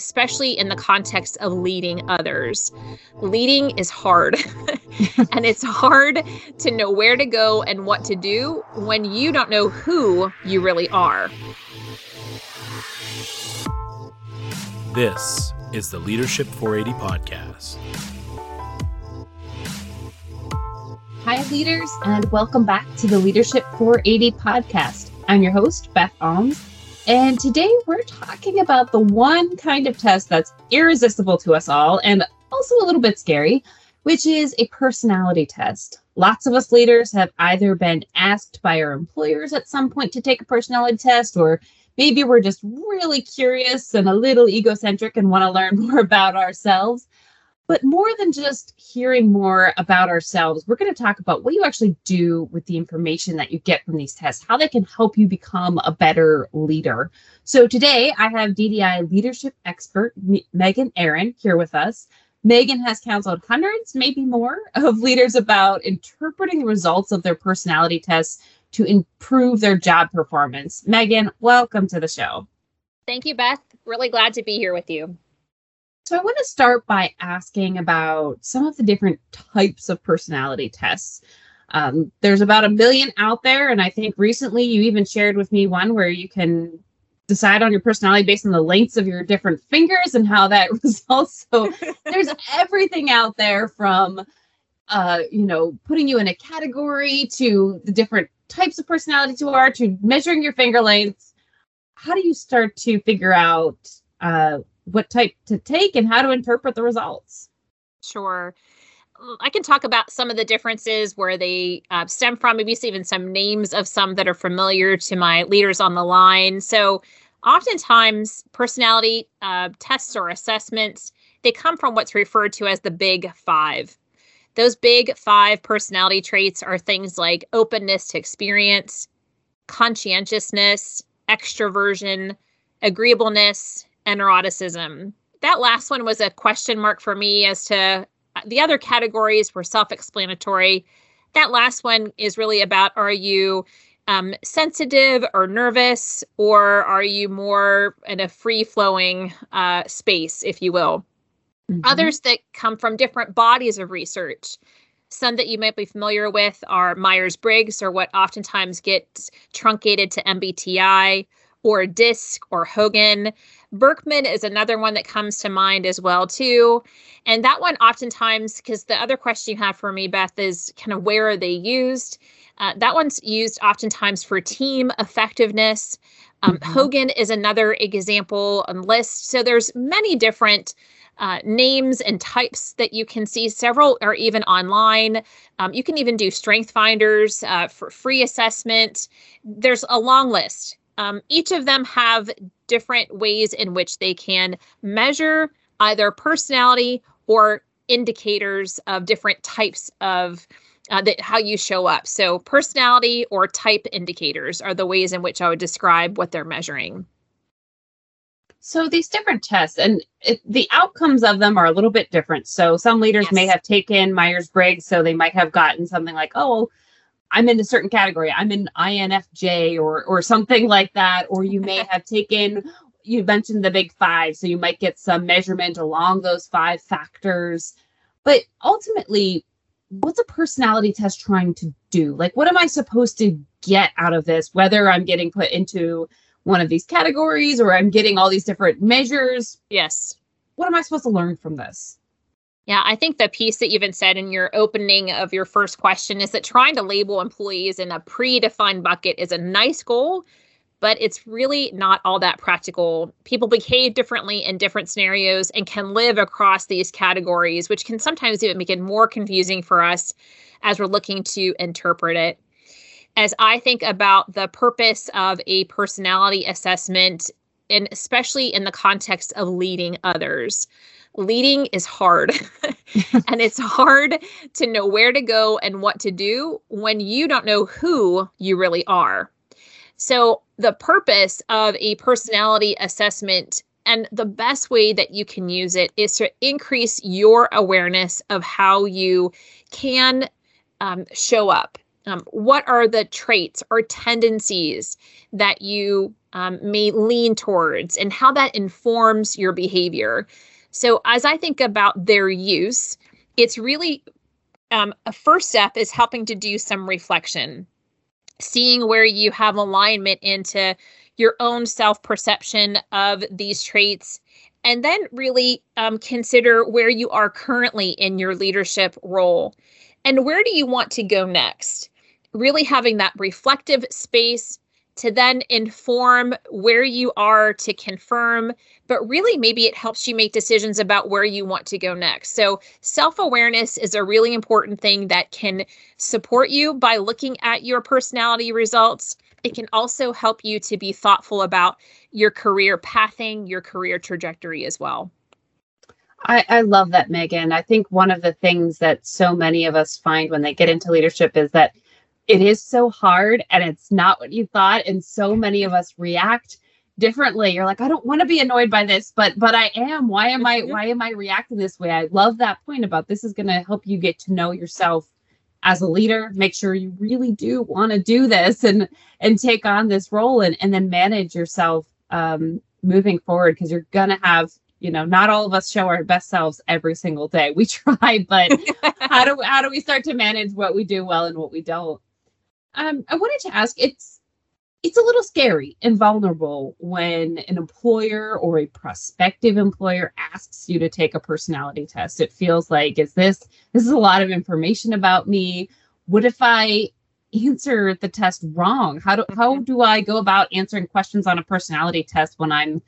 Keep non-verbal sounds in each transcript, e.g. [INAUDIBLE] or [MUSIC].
especially in the context of leading others. Leading is hard, [LAUGHS] and it's hard to know where to go and what to do when you don't know who you really are. This is the Leadership 480 podcast. Hi, leaders, and welcome back to the Leadership 480 podcast. I'm your host, Beth Almes, and today we're talking about the one kind of test that's irresistible to us all and also a little bit scary, which is a personality test. Lots of us leaders have either been asked by our employers at some point to take a personality test, or maybe we're just really curious and a little egocentric and want to learn [LAUGHS] more about ourselves. But more than just hearing more about ourselves, we're going to talk about what you actually do with the information that you get from these tests, how they can help you become a better leader. So today I have DDI leadership expert Megan Aaron here with us. Megan has counseled hundreds, maybe more, of leaders about interpreting the results of their personality tests to improve their job performance. Megan, welcome to the show. Thank you, Beth. Really glad to be here with you. So I want to start by asking about some of the different types of personality tests. Um, there's about a million out there, and I think recently you even shared with me one where you can decide on your personality based on the lengths of your different fingers and how that [LAUGHS] results. So there's [LAUGHS] everything out there from, uh, you know, putting you in a category to the different types of personalities you are to measuring your finger lengths. How do you start to figure out uh, what type to take and how to interpret the results. Sure. I can talk about some of the differences where they uh, stem from, maybe even some names of some that are familiar to my leaders on the line. So, oftentimes, personality uh, tests or assessments they come from what's referred to as the Big Five. Those Big Five personality traits are things like openness to experience, conscientiousness, extroversion, agreeableness, and neuroticism. That last one was a question mark for me as to the other categories were self explanatory. That last one is really about are you um, sensitive or nervous, or are you more in a free flowing uh, space, if you will? Mm-hmm. Others that come from different bodies of research. Some that you might be familiar with are Myers Briggs, or what oftentimes gets truncated to MBTI, or DISC, or Hogan. Birkman is another one that comes to mind as well too. And that one oftentimes, because the other question you have for me, Beth, is kind of where are they used? Uh, that one's used oftentimes for team effectiveness. Um, mm-hmm. Hogan is another example on list. So there's many different uh, names and types that you can see. Several are even online. Um, you can even do strength finders uh, for free assessment. There's a long list. Um, each of them have different ways in which they can measure either personality or indicators of different types of uh, that how you show up. So personality or type indicators are the ways in which I would describe what they're measuring. So these different tests and it, the outcomes of them are a little bit different. So some leaders yes. may have taken Myers Briggs, so they might have gotten something like, oh, I'm in a certain category. I'm in INFJ or or something like that. Or you may have taken you mentioned the big five, so you might get some measurement along those five factors. But ultimately, what's a personality test trying to do? Like, what am I supposed to get out of this? Whether I'm getting put into one of these categories or I'm getting all these different measures. Yes. What am I supposed to learn from this? Yeah, I think the piece that you even said in your opening of your first question is that trying to label employees in a predefined bucket is a nice goal, but it's really not all that practical. People behave differently in different scenarios and can live across these categories, which can sometimes even make it more confusing for us as we're looking to interpret it. As I think about the purpose of a personality assessment, and especially in the context of leading others, leading is hard. [LAUGHS] and it's hard to know where to go and what to do when you don't know who you really are. So, the purpose of a personality assessment and the best way that you can use it is to increase your awareness of how you can um, show up. Um, what are the traits or tendencies that you um, may lean towards and how that informs your behavior. So, as I think about their use, it's really um, a first step is helping to do some reflection, seeing where you have alignment into your own self perception of these traits, and then really um, consider where you are currently in your leadership role and where do you want to go next. Really having that reflective space to then inform where you are to confirm, but really maybe it helps you make decisions about where you want to go next. So, self awareness is a really important thing that can support you by looking at your personality results. It can also help you to be thoughtful about your career pathing, your career trajectory as well. I, I love that, Megan. I think one of the things that so many of us find when they get into leadership is that it is so hard and it's not what you thought and so many of us react differently. You're like i don't want to be annoyed by this but but i am. Why am i mm-hmm. why am i reacting this way? I love that point about this is going to help you get to know yourself as a leader make sure you really do want to do this and and take on this role and and then manage yourself um moving forward because you're gonna have you know not all of us show our best selves every single day. We [LAUGHS] try but [LAUGHS] how do how do we start to manage what we do well and what we don't um, I wanted to ask it's it's a little scary and vulnerable when an employer or a prospective employer asks you to take a personality test. It feels like is this this is a lot of information about me. What if I answer the test wrong? How do how mm-hmm. do I go about answering questions on a personality test when I'm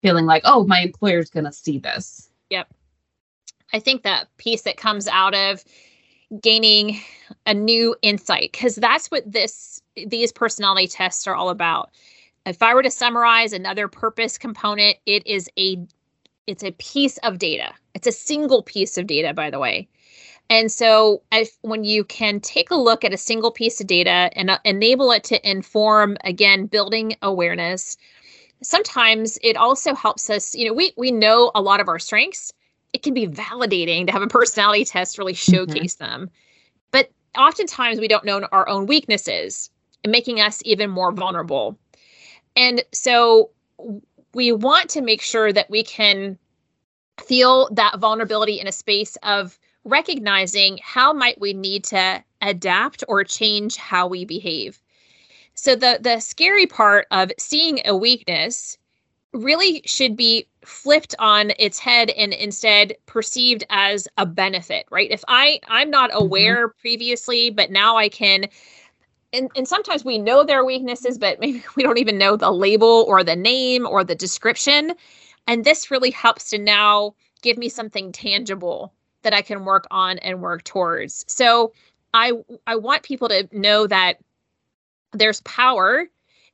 feeling like, oh, my employer's gonna see this? Yep. I think that piece that comes out of gaining a new insight because that's what this these personality tests are all about. If i were to summarize another purpose component it is a it's a piece of data. It's a single piece of data by the way. And so if, when you can take a look at a single piece of data and uh, enable it to inform again building awareness sometimes it also helps us you know we we know a lot of our strengths it can be validating to have a personality test really mm-hmm. showcase mm-hmm. them. But oftentimes we don't know our own weaknesses, making us even more vulnerable. And so we want to make sure that we can feel that vulnerability in a space of recognizing how might we need to adapt or change how we behave. So the the scary part of seeing a weakness really should be flipped on its head and instead perceived as a benefit right if i i'm not mm-hmm. aware mm-hmm. previously but now i can and, and sometimes we know their weaknesses but maybe [LAUGHS] we don't even know the label or the name or the description and this really helps to now give me something tangible that i can work on and work towards so i i want people to know that there's power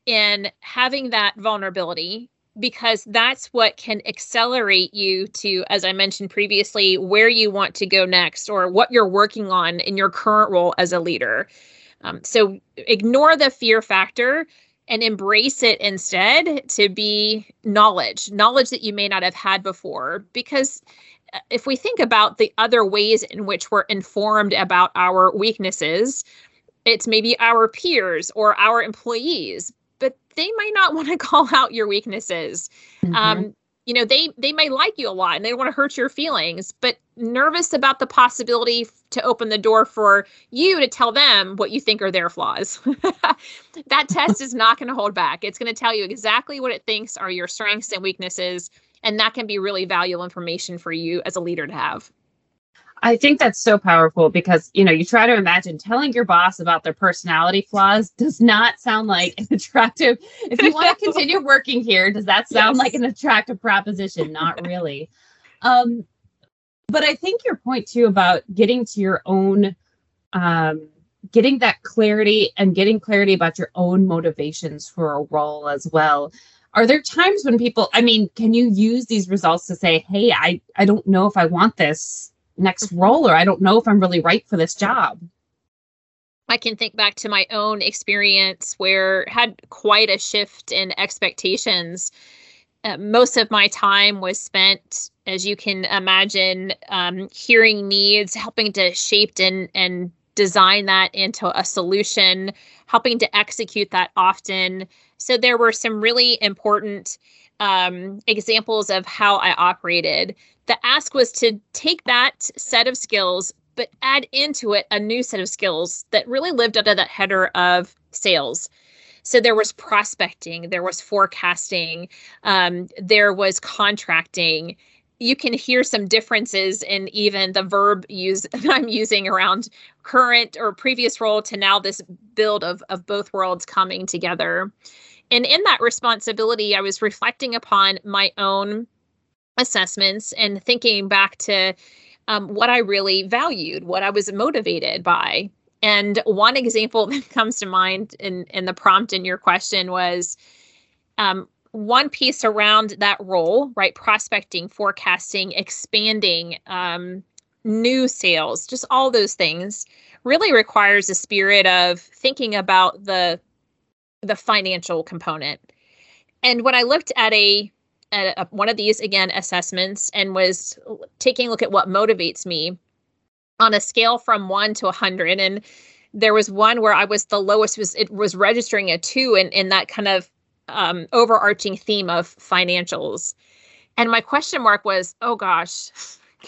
in having that vulnerability because that's what can accelerate you to, as I mentioned previously, where you want to go next or what you're working on in your current role as a leader. Um, so ignore the fear factor and embrace it instead to be knowledge, knowledge that you may not have had before. Because uh, if we think about the other ways in which we're informed about our weaknesses, it's maybe our peers or our employees but they might not [LAUGHS] want to call out your weaknesses. Mm-hmm. Um, you know, they they may like you a lot and they don't want to hurt your feelings, but nervous about the possibility to open the door for you to tell them what you think are their flaws. [LAUGHS] that test is not going to hold back. It's going to tell you exactly what it thinks are your strengths and weaknesses, and that can be really valuable information for you as a leader to have. I think that's so powerful because, you know, you try to imagine telling your boss about their personality flaws does not sound like an attractive. If you want to [LAUGHS] continue working here, does that sound yes. like an attractive proposition? Not really. Um, but I think your point too about getting to your own, um, getting that clarity and getting clarity about your own motivations for a role as well. Are there times when people, I mean, can you use these results to say, hey, I, I don't know if I want this next role or I don't know if I'm really right for this job. I can think back to my own experience where had quite a shift in expectations. Uh, most of my time was spent, as you can imagine, um, hearing needs, helping to shape and and design that into a solution, helping to execute that often. So there were some really important um, examples of how I operated. The ask was to take that set of skills, but add into it a new set of skills that really lived under that header of sales. So there was prospecting, there was forecasting, um, there was contracting. You can hear some differences in even the verb use [LAUGHS] that I'm using around current or previous role to now this build of, of both worlds coming together. And in that responsibility, I was reflecting upon my own assessments and thinking back to um, what I really valued, what I was motivated by. And one example [LAUGHS] that comes to mind in, in the prompt in your question was um, one piece around that role, right? Prospecting, forecasting, expanding, um, new sales, just all those things really requires a spirit of thinking about the the financial component. And when I looked at a at a, one of these again assessments and was taking a look at what motivates me on a scale from 1 to 100 and there was one where I was the lowest was it was registering a 2 in in that kind of um, overarching theme of financials. And my question mark was, oh gosh,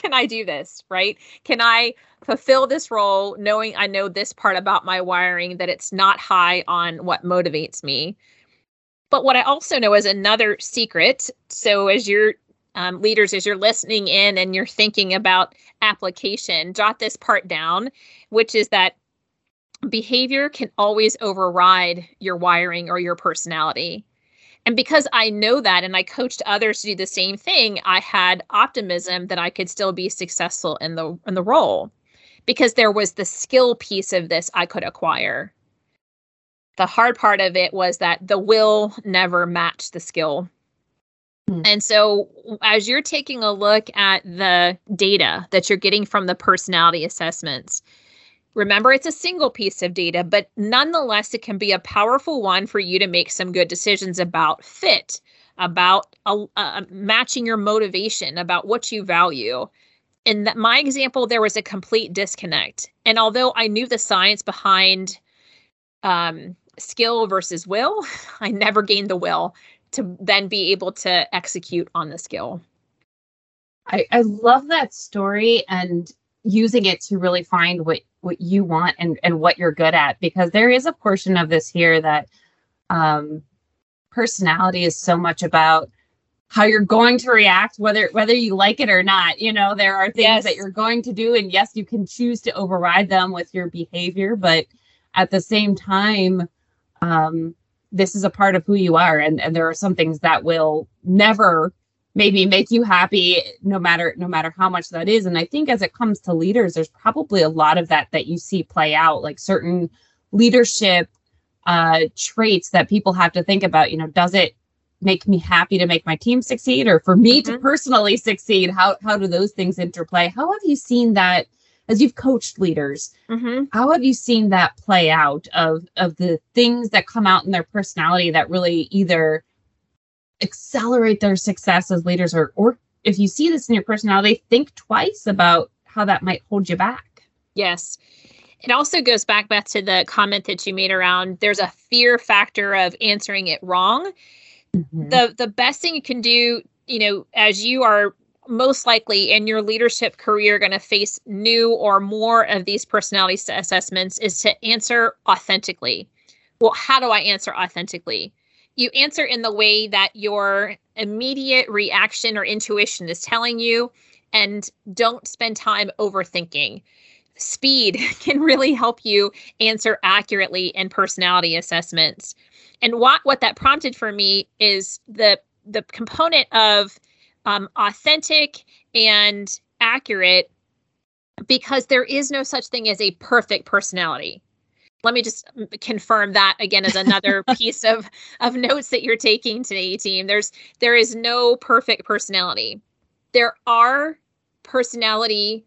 can I do this? Right? Can I fulfill this role knowing I know this part about my wiring that it's not high on what motivates me? But what I also know is another secret. So as your um, leaders, as you're listening in and you're thinking about application, jot this part down, which is that behavior can always override your wiring or your personality. And because I know that and I coached others to do the same thing, I had optimism that I could still be successful in the in the role because there was the skill piece of this I could acquire the hard part of it was that the will never matched the skill. Hmm. And so, as you're taking a look at the data that you're getting from the personality assessments, remember it's a single piece of data, but nonetheless, it can be a powerful one for you to make some good decisions about fit, about uh, matching your motivation, about what you value. In my example, there was a complete disconnect. And although I knew the science behind um, skill versus will. [LAUGHS] I never gained the will to then be able to execute on the skill. I, I love that story and using it to really find what what you want and and what you're good at because there is a portion of this here that um personality is so much about how you're going to react whether whether you like it or not you know there are things yes. that you're going to do and yes you can choose to override them with your behavior but at the same time um, this is a part of who you are and, and there are some things that will never maybe make you happy no matter no matter how much that is and i think as it comes to leaders there's probably a lot of that that you see play out like certain leadership uh traits that people have to think about you know does it make me happy to make my team succeed or for me mm-hmm. to personally succeed how how do those things interplay how have you seen that as you've coached leaders mm-hmm. how have you seen that play out of of the things that come out in their personality that really either accelerate their success as leaders or or if you see this in your personality think twice about how that might hold you back yes it also goes back beth to the comment that you made around there's a fear factor of answering it wrong mm-hmm. the the best thing you can do you know as you are most likely in your leadership career going to face new or more of these personality assessments is to answer authentically. Well, how do I answer authentically? You answer in the way that your immediate reaction or intuition is telling you, and don't spend time overthinking. Speed [LAUGHS] can really help you answer accurately in personality assessments. And what what that prompted for me is the the component of um, authentic and accurate because there is no such thing as a perfect personality let me just confirm that again as another [LAUGHS] piece of of notes that you're taking today team there's there is no perfect personality there are personality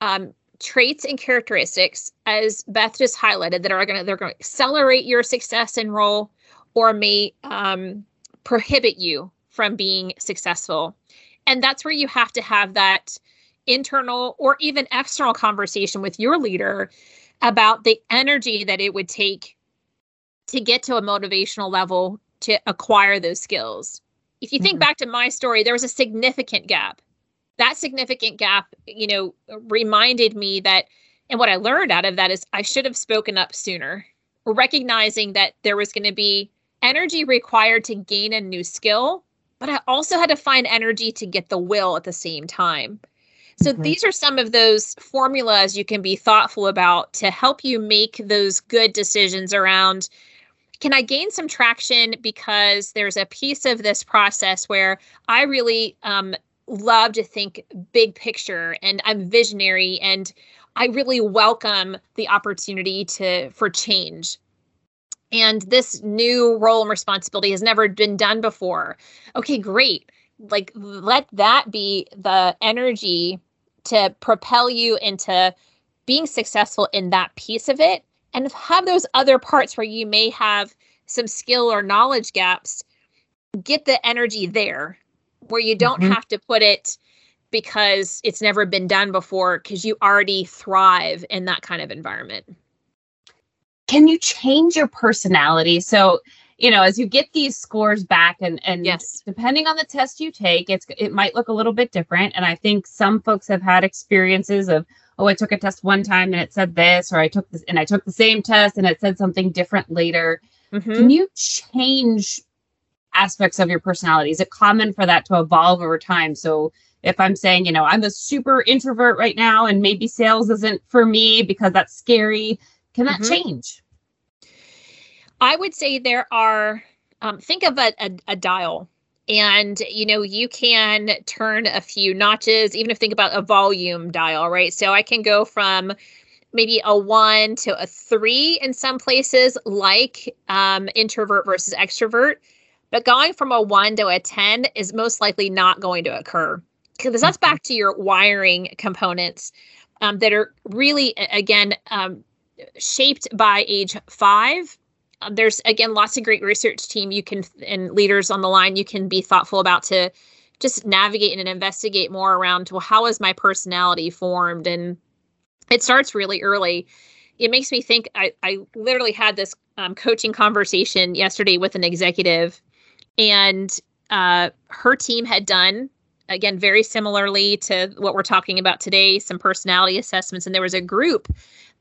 um, traits and characteristics as beth just highlighted that are going to they're going to accelerate your success in role or may um, prohibit you from being successful. And that's where you have to have that internal or even external conversation with your leader about the energy that it would take to get to a motivational level to acquire those skills. If you think mm-hmm. back to my story, there was a significant gap. That significant gap, you know, reminded me that, and what I learned out of that is I should have spoken up sooner, recognizing that there was going to be energy required to gain a new skill, but I also had to find energy to get the will at the same time. So mm-hmm. these are some of those formulas you can be thoughtful about to help you make those good decisions around can I gain some traction because there's a piece of this process where I really um, love to think big picture and I'm visionary and I really welcome the opportunity to for change. And this new role and responsibility has never been done before. Okay, great. Like let that be the energy to propel you into being successful in that piece of it. And have those other parts where you may have some skill or knowledge gaps get the energy there where you don't mm-hmm. have to put it because it's never been done before because you already thrive in that kind of environment. Can you change your personality? So you know as you get these scores back and and yes. depending on the test you take it's it might look a little bit different. And i think some folks have had experiences of oh i took a test one time and it said this or i took this and i took the same test and it said something different later. Mm-hmm. can you change aspects of your personality? Is it common for that to evolve over time? So if i'm saying you know i'm a super introvert right now and maybe sales isn't for me because that's scary can that mm-hmm. change I would say there are, um, think of a, a, a dial. And you know you can turn a few notches even if think about a volume dial right? So i can go from maybe a one to a three in some places like um, introvert versus extrovert. But going from a one to a 10 is most likely not going to occur because that's back to your wiring components um, that are really again um, shaped by age five there's again lots of great research team you can and leaders on the line you can be thoughtful about to just navigate and investigate more around well how is my personality formed? And it starts really early. It makes me think i, I literally had this um, coaching conversation yesterday with an executive and uh, her team had done again very similarly to what we're talking about today some personality assessments and there was a group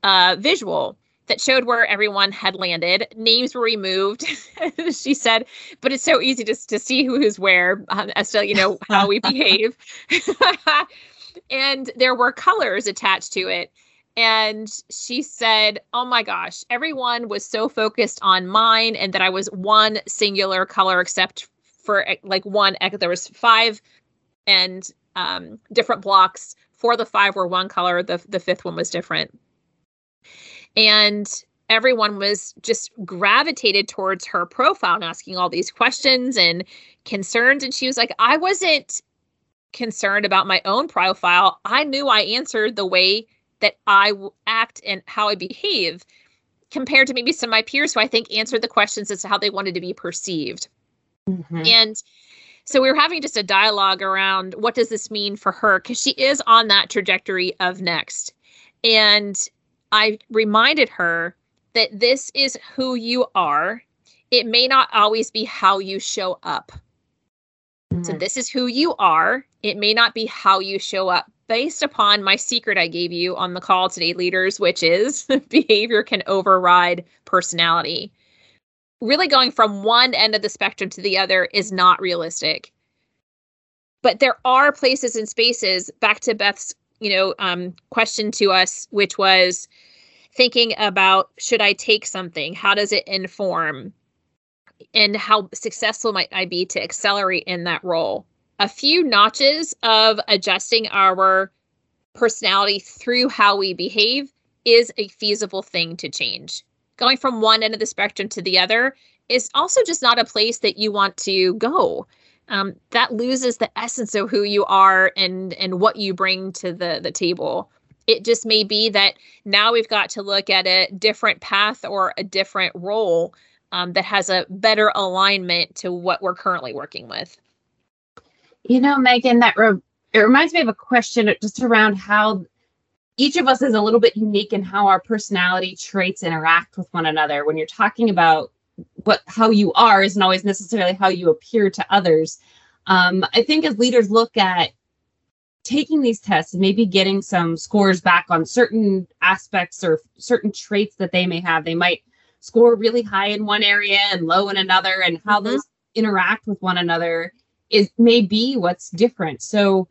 uh, visual that showed where everyone had landed. Names were removed, [LAUGHS] she said, but it's so easy to, to see who is where um, as to, you know, how we behave. [LAUGHS] and there were colors attached to it. And she said, Oh my gosh, everyone was so focused on mine and that I was one singular color, except for eh, like one, there was five and um, different blocks. Four of the five were one color, the, the fifth one was different and everyone was just gravitated towards her profile and asking all these questions and concerns. And she was like i wasn't concerned about my own profile. I knew i answered the way that I act and how i behave compared to maybe some of my peers who i think answered the questions as to how they wanted to be perceived. Mm-hmm. and so we were having just a dialogue around what does this mean for her? Because she is on that trajectory of next. And I reminded her that this is who you are. It may not always be how you show up. Mm-hmm. So, this is who you are. It may not be how you show up based upon my secret I gave you on the call today, leaders, which is [LAUGHS] behavior can override personality. Really going from one end of the spectrum to the other is not realistic. But there are places and spaces, back to Beth's you know um, question to us which was thinking about should i take something? How does it inform? And how successful might i be to accelerate in that role? A few notches of adjusting our personality through how we behave is a feasible thing to change. Going from one end of the spectrum to the other is also just not a place that you want to go um, that loses the essence of who you are and and what you bring to the the table it just may be that now we've got to look at a different path or a different role um, that has a better alignment to what we're currently working with you know megan that re- it reminds me of a question just around how each of us is a little bit unique in how our personality traits interact with one another. When you're talking about what how you are isn't always necessarily how you appear to others. Um, I think as leaders look at taking these tests and maybe getting some scores back on certain aspects or certain traits that they may have, they might score really high in one area and low in another, and how mm-hmm. those interact with one another is may be what's different. So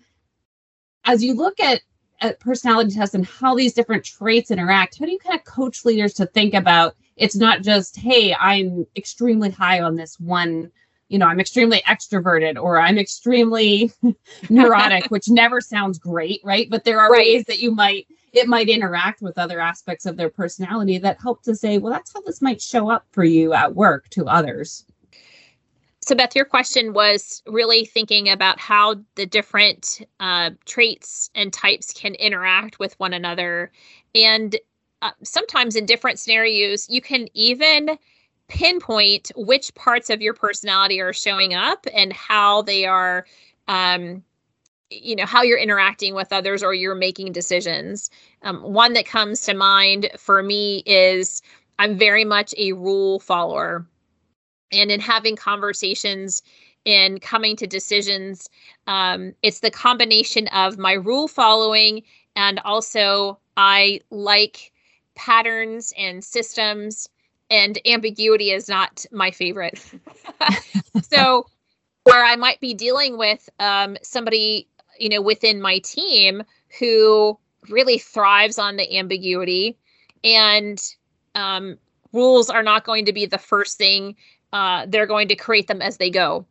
as you look at at personality tests and how these different traits interact, how do you kind of coach leaders to think about it's not just, hey, I'm extremely high on this one, you know, I'm extremely extroverted or I'm extremely [LAUGHS] neurotic, [LAUGHS] which never sounds great, right? But there are right. ways that you might it might interact with other aspects of their personality that help to say, well, that's how this might show up for you at work to others. So, Beth, your question was really thinking about how the different uh, traits and types can interact with one another. And uh, sometimes in different scenarios, you can even pinpoint which parts of your personality are showing up and how they are. Um, you know how you're interacting with others or you're making decisions um, one that comes to mind for me is i'm very much a rule follower and in having conversations and coming to decisions um, it's the combination of my rule following and also i like patterns and systems and ambiguity is not my favorite [LAUGHS] so where i might be dealing with um, somebody you know within my team who really thrives on the ambiguity and um, rules are not going to be the first thing uh, they're going to create them as they go.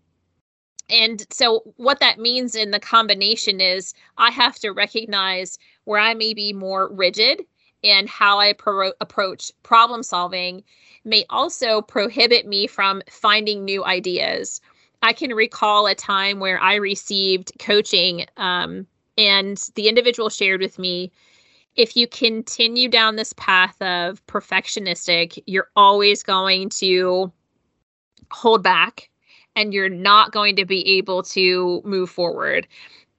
And so, what that means in the combination is I have to recognize where I may be more rigid and how I pro- approach problem solving may also prohibit me from finding new ideas. I can recall a time where I received coaching, um, and the individual shared with me if you continue down this path of perfectionistic, you're always going to hold back and you're not going to be able to move forward.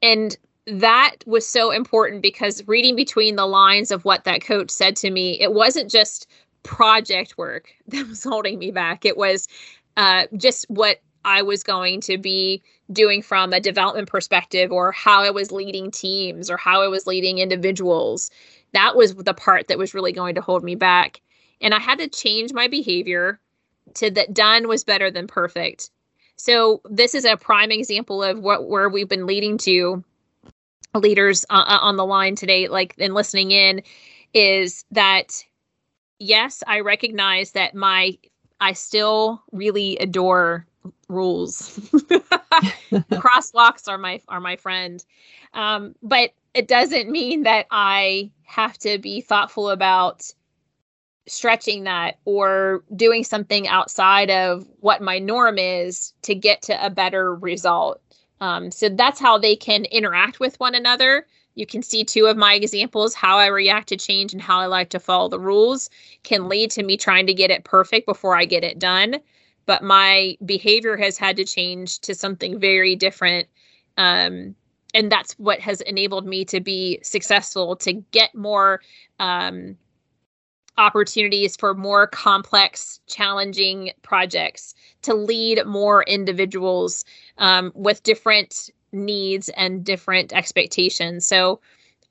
And that was so important because reading between the lines of what that coach said to me, it wasn't just project work [LAUGHS] that was holding me back. It was uh, just what I was going to be doing from a development perspective or how I was leading teams or how I was leading individuals. That was the part that was really going to hold me back. And I had to change my behavior to that done was better than perfect. So this is a prime example of what where we've been leading to leaders uh, uh, on the line today like and listening in is that yes, I recognize that my I still really adore rules. [LAUGHS] Crosswalks are my are my friend. Um, but it doesn't mean that I have to be thoughtful about stretching that or doing something outside of what my norm is to get to a better result. Um, so that's how they can interact with one another. You can see two of my examples how I react to change and how I like to follow the rules can lead to me trying to get it perfect before I get it done. But my behavior has had to change to something very different. Um, and that's what has enabled me to be successful to get more um, opportunities for more complex, challenging projects, to lead more individuals um, with different needs and different expectations. So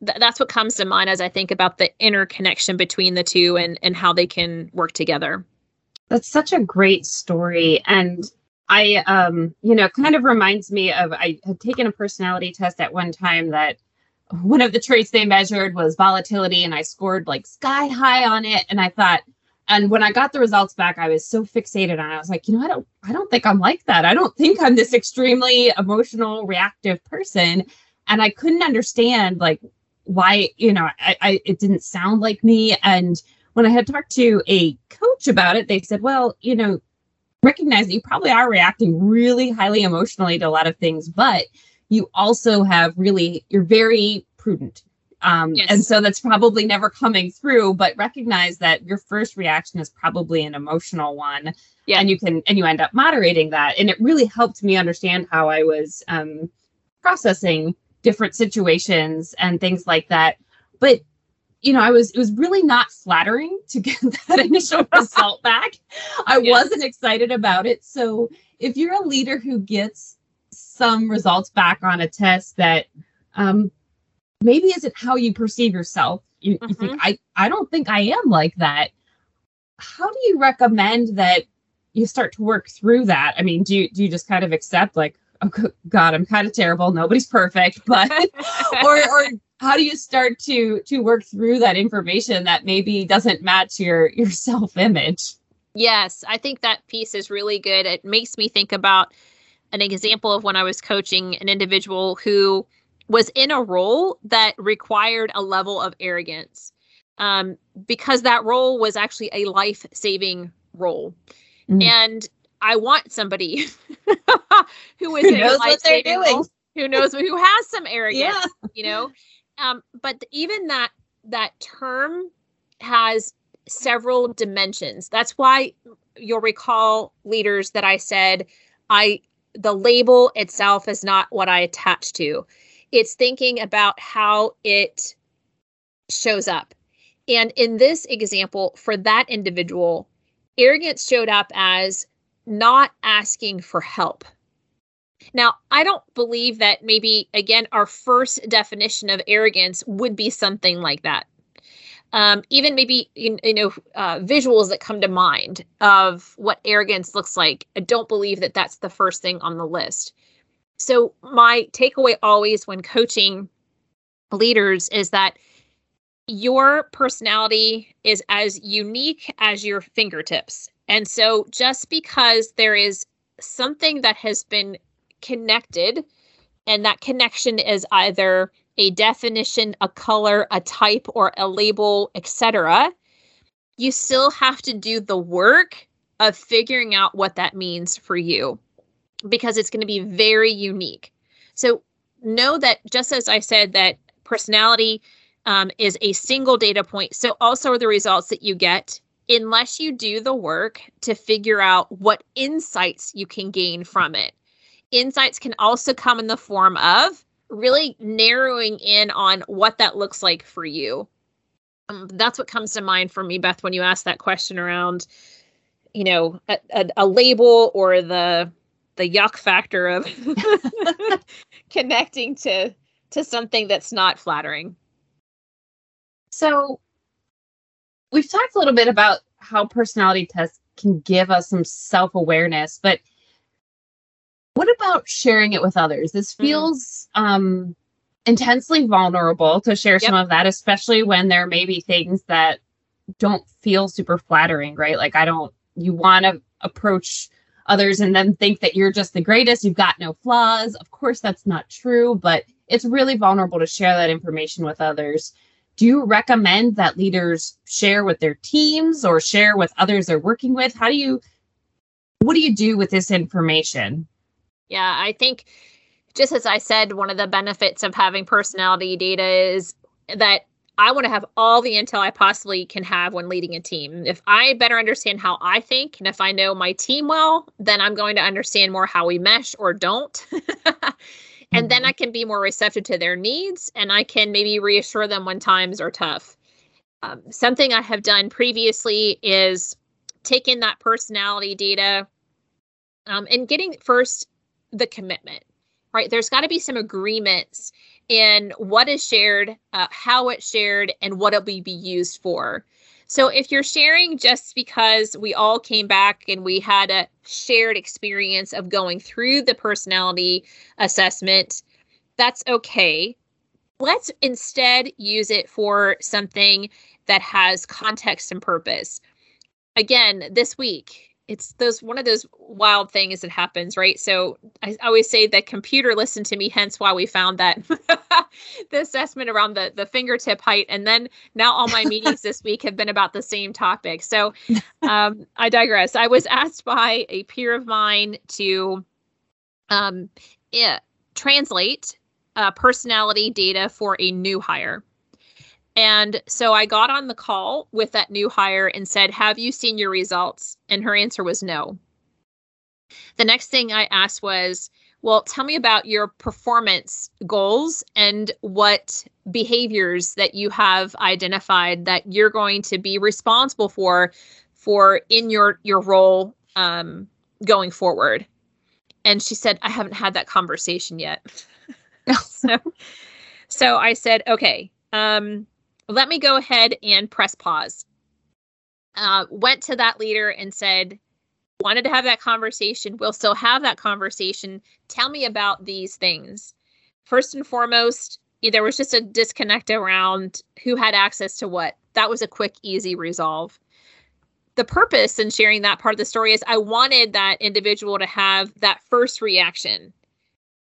th- that's what comes to mind as I think about the interconnection between the two and, and how they can work together. That's such a great story. And I, um, you know, kind of reminds me of I had taken a personality test at one time that one of the traits they measured was volatility and I scored like sky high on it and I thought and when I got the results back I was so fixated on it. I was like, you know, I don't I don't think I'm like that. I don't think I'm this extremely emotional reactive person and I couldn't understand like why, you know, I, I it didn't sound like me and when I had talked to a coach about it, they said, well, you know, recognize that you probably are reacting really highly emotionally to a lot of things, but you also have really you're very prudent um, yes. and so that's probably never coming through but recognize that your first reaction is probably an emotional one yeah. and you can and you end up moderating that and it really helped me understand how i was um, processing different situations and things like that but you know, I was it was really not flattering to [LAUGHS] get that initial [LAUGHS] result back. I yes. wasn't excited about it. So if you're a leader who gets some results back on a test that um, maybe isn't how you perceive yourself, you, mm-hmm. you think mm-hmm. I I don't think I am like that. How do you recommend that you start to work through that? I mean, do you do you just kind of accept like, oh God, I'm kind of terrible. Nobody's perfect, [LAUGHS] but [LAUGHS] or or how do you start to to work through that information that maybe doesn't match your your [LAUGHS] self image? Yes, I think that piece is really good. It makes me think about an example of when I was coaching an individual who was in a role that required a level of arrogance um, because that role was actually a life saving role. Mm. And I want somebody [LAUGHS] who is who knows what they're doing, who knows who has some arrogance, yeah. you know. Um, but even that that term has several dimensions. That's why you'll recall leaders that I said I the label itself is not what I attach to. It's thinking about how it shows up. And in this example, for that individual, arrogance showed up as not asking for help. Now, I don't believe that maybe, again, our first definition of arrogance would be something like that. Um, even maybe, you, you know, uh, visuals that come to mind of what arrogance looks like. I don't believe that that's the first thing on the list. So, my takeaway always when coaching leaders is that your personality is as unique as your fingertips. And so, just because there is something that has been connected, and that connection is either a definition, a color, a type, or a label, etc., you still have to do the work of figuring out what that means for you because it's going to be very unique. So, know that just as I said that personality um, is a single data point. So, also are the results that you get, unless you do the work to figure out what insights you can gain from it. Insights can also come in the form of really narrowing in on what that looks like for you. Um, that's what comes to mind for me, Beth, when you ask that question around, you know, a, a, a label or the the yuck factor of [LAUGHS] [LAUGHS] connecting to to something that's not flattering. So we've talked a little bit about how personality tests can give us some self-awareness, but what about sharing it with others? This mm. feels mm. um intensely vulnerable to share yep. some of that, especially when there may be things that don't feel super flattering, right? Like I don't you want to approach others and then think that you're just the greatest, you've got no flaws. Of course that's not true, but it's really vulnerable to share that information with others do you recommend that leaders share with their teams or share with others they're working with how do you what do you do with this information yeah i think just as i said one of the benefits of having personality data is that I want to have all the intel I possibly can have when leading a team. If I better understand how I think and if I know my team well, then I'm going to understand more how we mesh or don't. [LAUGHS] and mm-hmm. then I can be more receptive to their needs and I can maybe reassure them when times are tough. Um, something I have done previously is taking that personality data um, and getting first the commitment, right? There's got to be some agreements in what is shared, uh, how it's shared, and what it will be used for. So if you're sharing just because we all came back and we had a shared experience of going through the personality assessment, that's okay. Let's instead use it for something that has context and purpose. Again, this week, it's those one of those wild things that happens, right? So I always say that computer listened to me, hence why we found that [LAUGHS] the assessment around the the fingertip height. And then now all my meetings this week have been about the same topic. So [LAUGHS] um, I digress. I was asked by a peer of mine to um, yeah, translate uh, personality data for a new hire. And so I got on the call with that new hire and said, Have you seen your results? And her answer was no. The next thing I asked was, well, tell me about your performance goals and what behaviors that you have identified that you're going to be responsible for for in your your role um, going forward. And she said, I haven't had that conversation yet. [LAUGHS] so, so I said, okay, um, let me go ahead and press pause. Uh, went to that leader and said, wanted to have that conversation. We'll still have that conversation. Tell me about these things. First and foremost, there was just a disconnect around who had access to what. That was a quick, easy resolve. The purpose in sharing that part of the story is I wanted that individual to have that first reaction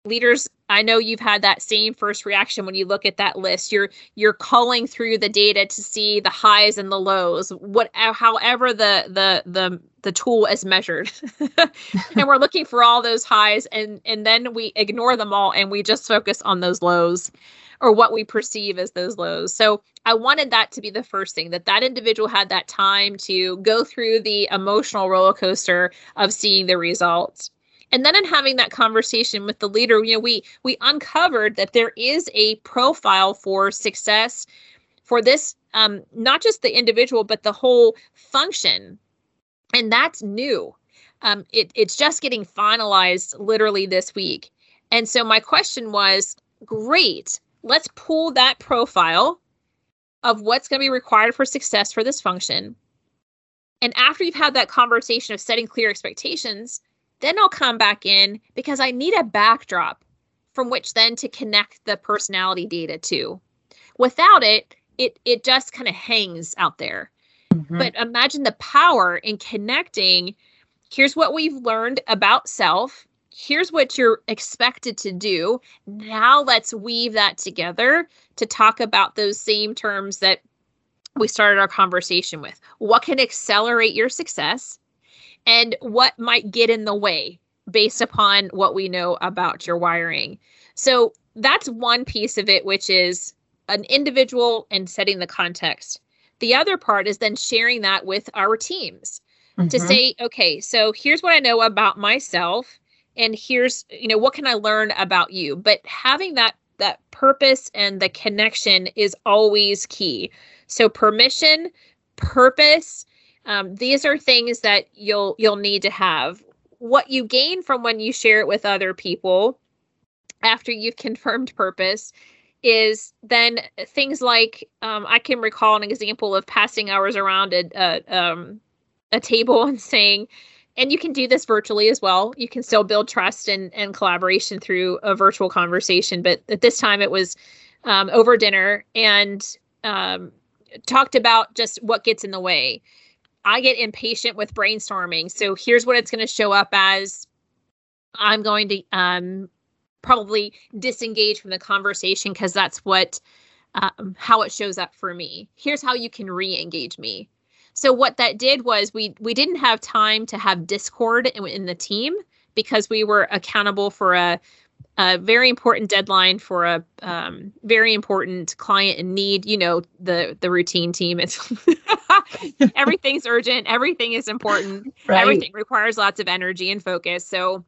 leaders i know you've had that same first reaction when you look at that list. You're you're culling through the data to see the highs and the lows what uh, however the the the the tool is measured. [LAUGHS] And we're looking for all those highs and and then we ignore them all and we just focus on those lows or what we perceive as those lows. So i wanted that to be the first thing that that individual had that time to go through the emotional roller coaster of seeing the results and then in having that conversation with the leader you know we we uncovered that there is a profile for success for this um, not just the individual but the whole function. And that's new. Um, it, it's just getting finalized literally this week. And so my question was great let's pull that profile of what's going to be required for success for this function. And after you've had that conversation of setting clear expectations then I'll come back in because I need a backdrop from which then to connect the personality data to. Without it, it it just kind of hangs out there. Mm-hmm. But imagine the power in connecting here's what we've learned about self. Here's what you're expected to do. Now let's weave that together to talk about those same terms that we started our conversation with. What can accelerate your success? And what might get in the way based upon what we know about your wiring. So that's one piece of it, which is an individual and setting the context. The other part is then sharing that with our teams mm-hmm. to say, okay, so here's what I know about myself and here's, you know, what can I learn about you? But having that that purpose and the connection is always key. So permission, purpose, um, these are things that you'll you'll need to have. What you gain from when you share it with other people after you've confirmed purpose is then things like um, I can recall an example of passing hours around a, a, um, a table [LAUGHS] and saying, and you can do this virtually as well. You can still build trust and, and collaboration through a virtual conversation. But at this time, it was um, over dinner and um, talked about just what gets in the way. I get impatient with brainstorming. So here's what it's going to show up as. I'm going to um, probably disengage from the conversation because that's what um, how it shows up for me. Here's how you can re-engage me. So what that did was we we didn't have time to have discord in, in the team because we were accountable for a a very important deadline for a um, very important client in need. You know, the the routine team. It's [LAUGHS] everything's urgent. Everything is important. Right. Everything requires lots of energy and focus. So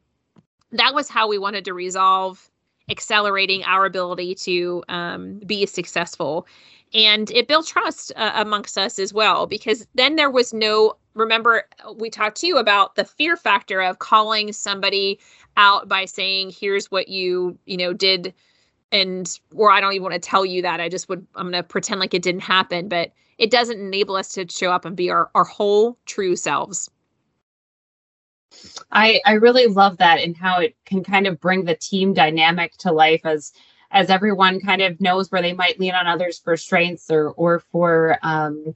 that was how we wanted to resolve accelerating our ability to um, be successful. And it built trust uh, amongst us as well, because then there was no, remember, we talked to you about the fear factor of calling somebody out by saying, here's what you, you know, did. And, or I don't even want to tell you that. I just would, I'm going to pretend like it didn't happen. But it doesn't enable us to show up and be our, our whole true selves. I, I really love that and how it can kind of bring the team dynamic to life as as everyone kind of knows where they might lean on others for strengths or or for um,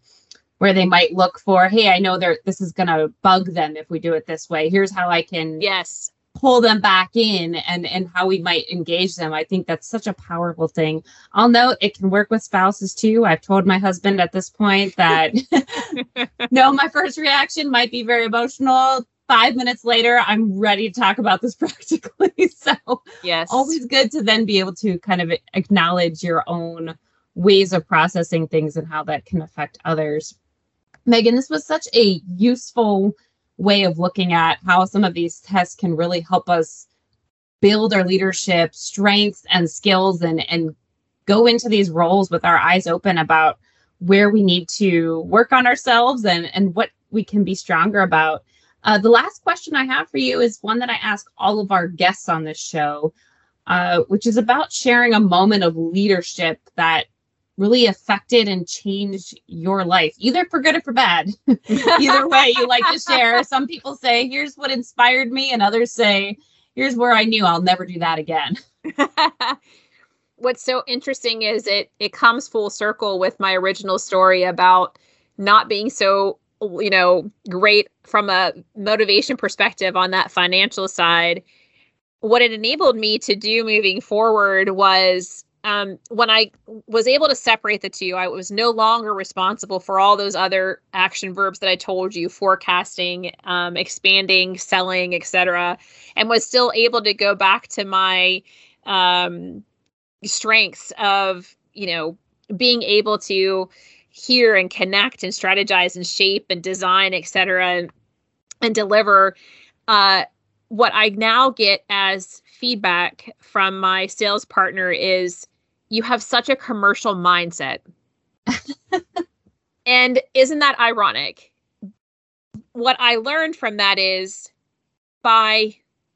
where they might look for hey i know there this is going to bug them if we do it this way. Here's how i can yes. pull them back in and and how we might engage them. I think that's such a powerful thing. I'll note it can work with spouses too. I've told my husband at this point that [LAUGHS] no my first reaction might be very emotional. Five minutes later i'm ready to talk about this [LAUGHS] practically. So yes. always good to then be able to kind of acknowledge your own ways of processing things and how that can affect others megan this was such a useful way of looking at how some of these tests can really help us build our leadership strengths and skills and and go into these roles with our eyes open about where we need to work on ourselves and and what we can be stronger about. Uh, the last question I have for you is one that I ask all of our guests on this show, uh, which is about sharing a moment of leadership that really affected and changed your life, either for good or for bad. [LAUGHS] either way, you like to share. Some people say, here's what inspired me, and others say, here's where I knew I'll never do that again. [LAUGHS] [LAUGHS] What's so interesting is it it comes full circle with my original story about not being so you know great from a motivation perspective on that financial side what it enabled me to do moving forward was um, when I was able to separate the two, I was no longer responsible for all those other action verbs that I told you forecasting, um, expanding, selling, etc., and was still able to go back to my um, strengths of, you know, being able to hear and connect and strategize and shape and design, etc., and, and deliver. Uh, what I now get as feedback from my sales partner is you have such a commercial mindset. [LAUGHS] and isn't that ironic? What I learned from that is by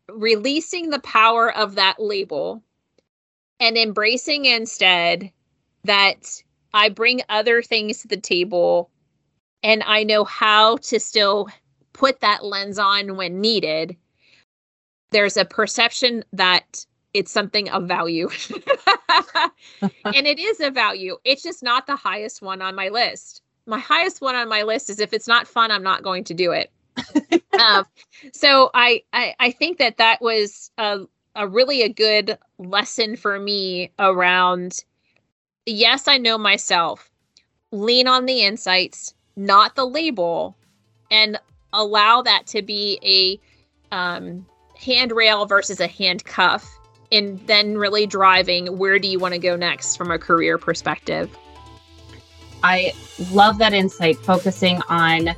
releasing the power of that label and embracing instead that I bring other things to the table and I know how to still put that lens on when needed. There's a perception that it's something of value. [LAUGHS] and it is a value. It's just not the highest one on my list. My highest one on my list is if it's not fun, I'm not going to do it. [LAUGHS] um, so I, I I think that that was a, a really a good lesson for me around. Yes, I know myself. Lean on the insights, not the label, and allow that to be a um, handrail versus a handcuff and then really driving where do you want to go next from a career perspective. I love that insight, focusing on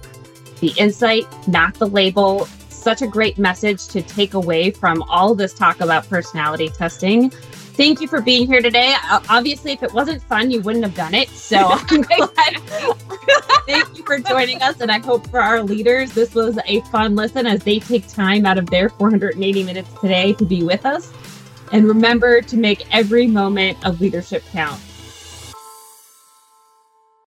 the insight, not the label. Such a great message to take away from all this talk about personality testing. Thank you for being here today. Obviously, if it wasn't fun, you wouldn't have done it. So. [LAUGHS] [LAUGHS] Thank you for joining us. And I hope for our leaders, this was a fun listen as they take time out of their 480 minutes today to be with us. And remember to make every moment of leadership count.